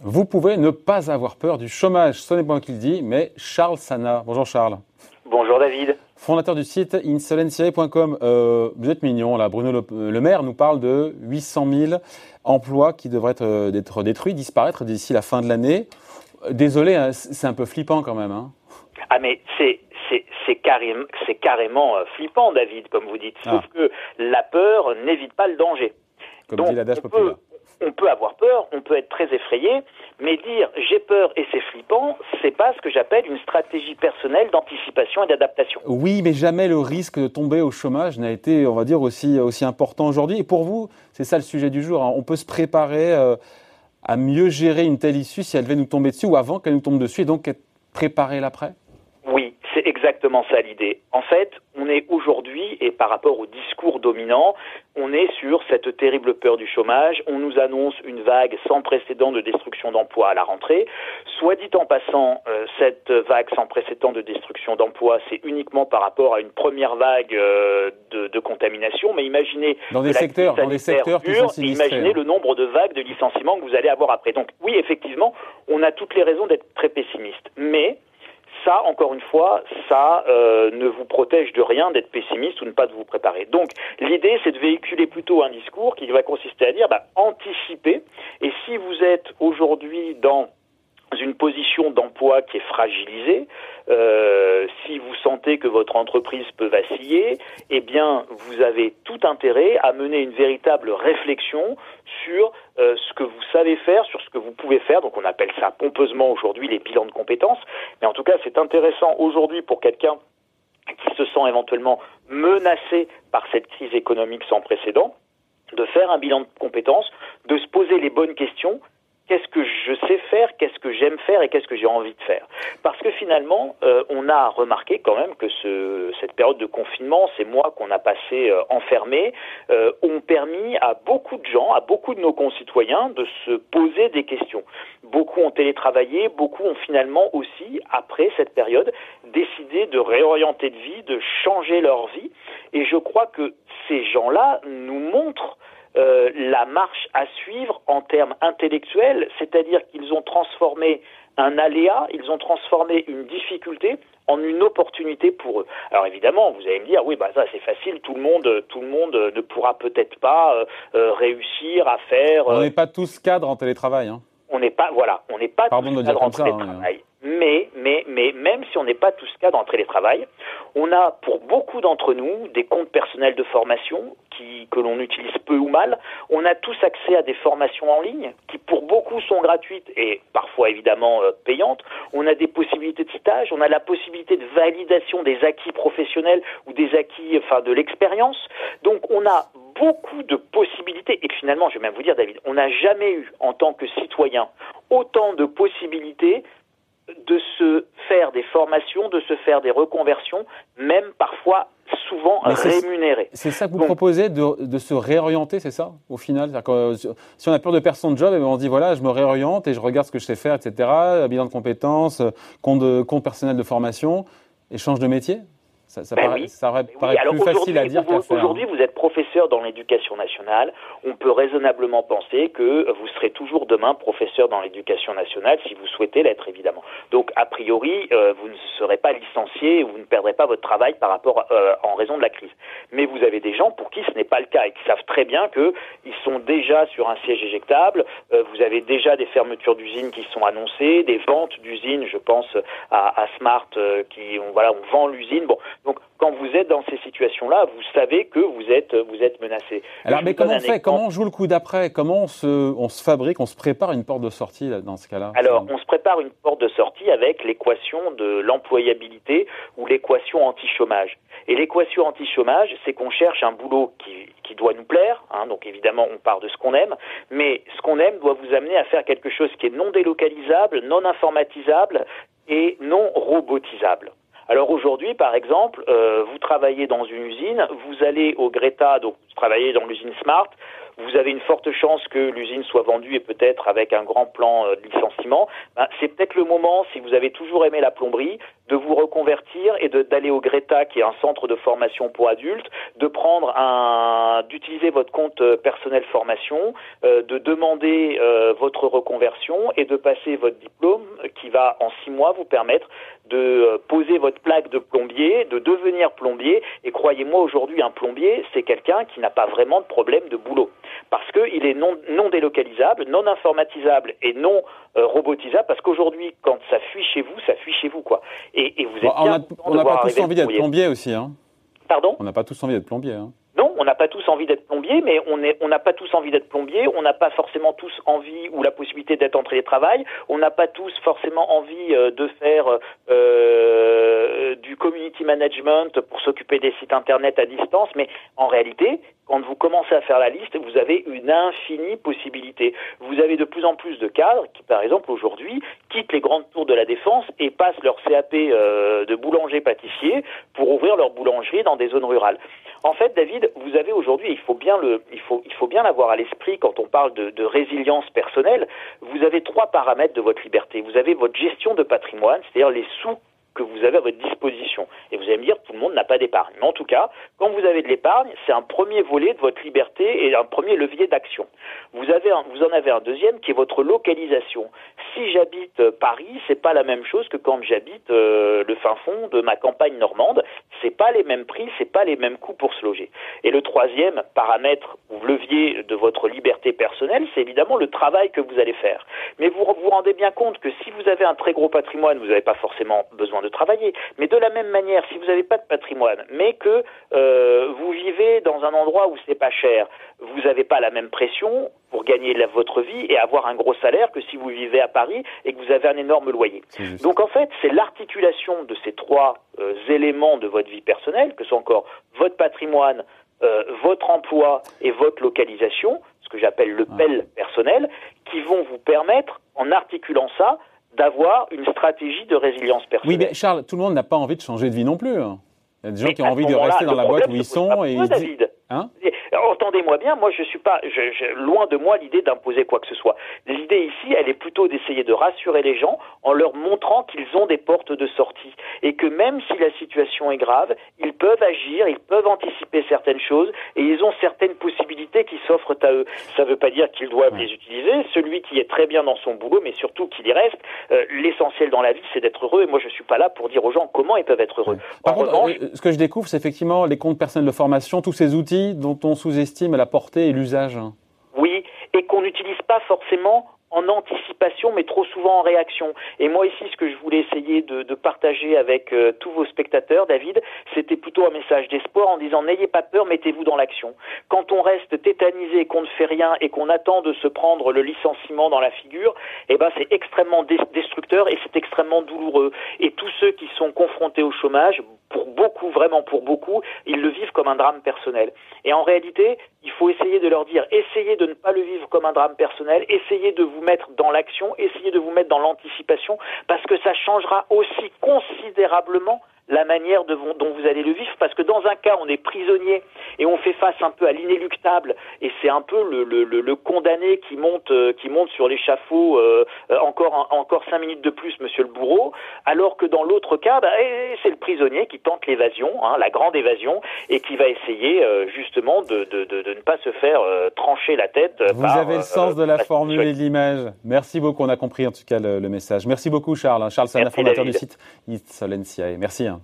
Vous pouvez ne pas avoir peur du chômage, ce n'est pas moi qui le dis, mais Charles Sana. Bonjour Charles. Bonjour David. Fondateur du site insolentiae.com. Euh, vous êtes mignon là, Bruno le, Maire nous parle de 800 000 emplois qui devraient être, être détruits, disparaître d'ici la fin de l'année. Désolé, hein, c'est un peu flippant quand même. Hein. Ah mais c'est c'est carrément, carrément euh, flippant, David, comme vous dites. Sauf ah. que la peur n'évite pas le danger. Comme dit l'adage populaire on peut avoir peur, on peut être très effrayé, mais dire j'ai peur et c'est flippant, c'est pas ce que j'appelle une stratégie personnelle d'anticipation et d'adaptation. Oui, mais jamais le risque de tomber au chômage n'a été, on va dire, aussi, aussi important aujourd'hui. Et pour vous, c'est ça le sujet du jour. Hein. On peut se préparer euh, à mieux gérer une telle issue si elle devait nous tomber dessus ou avant qu'elle nous tombe dessus et donc être préparé l'après? Exactement ça l'idée. En fait, on est aujourd'hui, et par rapport au discours dominant, on est sur cette terrible peur du chômage. On nous annonce une vague sans précédent de destruction d'emplois à la rentrée. Soit dit en passant, euh, cette vague sans précédent de destruction d'emplois, c'est uniquement par rapport à une première vague euh, de, contamination. Mais imaginez dans des secteurs, dans des secteurs imaginez hein. le nombre de vagues de licenciements que vous allez avoir après. Donc oui, effectivement, on a toutes les raisons d'être très pessimiste. Mais ça, encore une fois, ça euh, ne vous protège de rien d'être pessimiste ou ne pas de vous préparer. Donc, l'idée, c'est de véhiculer plutôt un discours qui va consister à dire, bah, anticiper. Et si vous êtes aujourd'hui dans une position d'emploi qui est fragilisée, euh, si vous sentez que votre entreprise peut vaciller, eh bien, vous avez tout intérêt à mener une véritable réflexion sur euh, ce que vous savez faire, sur ce que vous pouvez faire. Donc, on appelle ça pompeusement aujourd'hui les bilans de compétences. Mais en tout cas, c'est intéressant aujourd'hui pour quelqu'un qui se sent éventuellement menacé par cette crise économique sans précédent, de faire un bilan de compétences, de se poser les bonnes questions qu'est-ce que je sais faire, qu'est-ce que j'aime faire et qu'est-ce que j'ai envie de faire? Parce que finalement, euh, on a remarqué quand même que ce, cette période de confinement, ces mois qu'on a passé euh, enfermés, euh, ont permis à beaucoup de gens, à beaucoup de nos concitoyens de se poser des questions. Beaucoup ont télétravaillé, beaucoup ont finalement aussi, après cette période, décidé de réorienter de vie, de changer leur vie. Et je crois que ces gens-là nous montrent euh, la marche à suivre en termes intellectuels, c'est-à-dire qu'ils ont transformé un aléa, ils ont transformé une difficulté en une opportunité pour eux. Alors évidemment, vous allez me dire, oui, bah ça c'est facile, tout le monde, tout le monde ne pourra peut-être pas euh, euh, réussir à faire. on n'est pas tous cadres en télétravail. Hein. On n'est pas, voilà, on n'est pas tous cadres en hein, télétravail. Mais, mais, mais même si on n'est pas tous cadres en télétravail, on a pour beaucoup d'entre nous des comptes personnels de formation que l'on utilise peu ou mal. On a tous accès à des formations en ligne qui pour beaucoup sont gratuites et parfois évidemment euh, payantes. On a des possibilités de stage, on a la possibilité de validation des acquis professionnels ou des acquis, enfin de l'expérience. Donc on a beaucoup de possibilités et finalement, je vais même vous dire David, on n'a jamais eu en tant que citoyen autant de possibilités de se faire des formations, de se faire des reconversions, même parfois souvent rémunérées. C'est ça que vous proposez, de, se réorienter, c'est ça, au final? Euh, Si on a peur de perdre son job, eh ben, on dit voilà, je me réoriente et je regarde ce que je sais faire, etc., bilan de compétences, compte, de, compte personnel de formation, et change de métier? Ça, ça, ben paraît, plus facile à dire qu'à faire. Aujourd'hui, vous êtes professeur dans l'éducation nationale. On peut raisonnablement penser que vous serez toujours demain professeur dans l'éducation nationale si vous souhaitez l'être, évidemment. Donc, a priori, euh, vous ne serez pas licencié, vous ne perdrez pas votre travail par rapport euh, en raison de la crise. Mais vous avez des gens pour qui ce n'est pas le cas et qui savent très bien qu'ils sont déjà sur un siège éjectable. Euh, vous avez déjà des fermetures d'usines qui sont annoncées, des ventes d'usines. Je pense à, à Smart qui, on, voilà, on vend l'usine. Bon, donc, quand vous êtes dans ces situations-là, vous savez que vous êtes, vous êtes menacé. Alors, mais comment on fait? Comment on joue le coup d'après? Comment on se, on se fabrique, on se prépare une porte de sortie dans ce cas-là? Alors, on se prépare une porte de sortie avec l'équation de l'employabilité ou l'équation anti-chômage. Et l'équation anti-chômage, c'est qu'on cherche un boulot qui, qui doit nous plaire. Hein, donc, évidemment, on part de ce qu'on aime. Mais ce qu'on aime doit vous amener à faire quelque chose qui est non délocalisable, non informatisable et non robotisable. Alors aujourd'hui, par exemple, euh, vous travaillez dans une usine, vous allez au Greta, donc vous travaillez dans l'usine Smart, vous avez une forte chance que l'usine soit vendue et peut-être avec un grand plan de licenciement. Ben, c'est peut-être le moment, si vous avez toujours aimé la plomberie, de vous reconvertir et d'aller au Greta, qui est un centre de formation pour adultes, de prendre un, d'utiliser votre compte personnel formation, de demander votre reconversion et de passer votre diplôme qui va en six mois vous permettre de euh, poser votre plaque de plombier, de devenir plombier. Et croyez-moi, aujourd'hui, un plombier, c'est quelqu'un qui n'a pas vraiment de problème de boulot. Parce qu'il est non, non délocalisable, non informatisable et non euh, robotisable. Parce qu'aujourd'hui, quand ça fuit chez vous, ça fuit chez vous. quoi. Et, vous êtes On n'a pas tous envie d'être plombier aussi. Hein. Pardon? On n'a pas tous envie d'être plombier. Hein. On n'a pas tous envie d'être plombier, mais on n'a pas tous envie d'être plombier. On n'a pas forcément tous envie ou la possibilité d'être en télétravail. On n'a pas tous forcément envie euh, de faire euh, du community management pour s'occuper des sites internet à distance. Mais en réalité, quand vous commencez à faire la liste, vous avez une infinie possibilité. Vous avez de plus en plus de cadres qui, par exemple, aujourd'hui, quittent les grandes tours de la défense et passent leur CAP euh, de boulanger-pâtissier pour ouvrir leur boulangerie dans des zones rurales. En fait, David, vous avez aujourd'hui, il faut bien le, il faut, il faut bien l'avoir à l'esprit quand on parle de, de résilience personnelle. Vous avez trois paramètres de votre liberté. Vous avez votre gestion de patrimoine, c'est-à-dire les sous que vous avez à votre disposition. Et vous allez me dire, tout le monde n'a pas d'épargne. Mais en tout cas, quand vous avez de l'épargne, c'est un premier volet de votre liberté et un premier levier d'action. Vous, vous en avez un deuxième qui est votre localisation. Si j'habite euh, Paris, c'est pas la même chose que quand j'habite euh, le fin fond de ma campagne normande. C'est pas les mêmes prix, c'est pas les mêmes coûts pour se loger. Et le troisième paramètre ou levier de votre liberté personnelle, c'est évidemment le travail que vous allez faire. Mais vous vous rendez bien compte que si vous avez un très gros patrimoine, vous n'avez pas forcément besoin de travailler. Mais de la même manière, si vous n'avez pas de patrimoine, mais que euh, vous vivez dans un endroit où c'est pas cher, vous n'avez pas la même pression pour gagner votre vie et avoir un gros salaire que si vous vivez à Paris et que vous avez un énorme loyer. Donc en fait, c'est l'articulation de ces trois euh, éléments de votre vie personnelle, que sont encore votre patrimoine, euh, votre emploi et votre localisation, ce que j'appelle le PEL personnel, qui vont vous permettre, en articulant ça, d'avoir une stratégie de résilience personnelle. Oui, mais Charles, tout le monde n'a pas envie de changer de vie non plus. Hein. Il y a des gens qui ont envie de rester dans la boîte où ils sont et ils disent... Hein? Entendez-moi bien, moi je suis pas je, loin de moi l'idée d'imposer quoi que ce soit. L'idée ici, elle est plutôt d'essayer de rassurer les gens en leur montrant qu'ils ont des portes de sortie et que même si la situation est grave, ils peuvent agir, ils peuvent anticiper certaines choses et ils ont certaines possibilités qui s'offrent à eux. Ça ne veut pas dire qu'ils doivent les utiliser. Celui qui est très bien dans son boulot, mais surtout qu'il y reste, euh, l'essentiel dans la vie, c'est d'être heureux. Et moi, je suis pas là pour dire aux gens comment ils peuvent être heureux. Par contre, euh, ce que je découvre, c'est effectivement les comptes personnels de formation, tous ces outils dont on sous-estime la portée et l'usage. Oui, et qu'on n'utilise pas forcément en anticipation, mais trop souvent en réaction. Et moi ici, ce que je voulais essayer de, partager avec euh, tous vos spectateurs, David, c'était plutôt un message d'espoir en disant n'ayez pas peur, mettez-vous dans l'action. Quand on reste tétanisé, qu'on ne fait rien et qu'on attend de se prendre le licenciement dans la figure, eh ben c'est extrêmement destructeur et c'est extrêmement douloureux. Et tous ceux qui sont confrontés au chômage, pour beaucoup, vraiment pour beaucoup, ils le vivent comme un drame personnel. Et en réalité, il faut essayer de leur dire, essayez de ne pas le vivre comme un drame personnel, essayez de vous mettre dans l'action, essayez de vous mettre dans l'anticipation, parce que ça changera aussi considérablement la manière dont vous allez le vivre, parce que dans un cas, on est prisonnier et on fait face un peu à l'inéluctable, et c'est un peu le, le, le, condamné qui monte, euh, qui monte sur l'échafaud euh, euh, encore, encore cinq minutes de plus, monsieur le bourreau, alors que dans l'autre cas, bah, eh, c'est le prisonnier qui tente l'évasion, hein, la grande évasion, et qui va essayer justement de, de, de, de, ne pas se faire trancher la tête. Vous avez le sens de la formule et de l'image. Merci beaucoup, on a compris en tout cas le, message. Merci beaucoup Charles. Charles, c'est un fondateur du site It's Merci. Hein.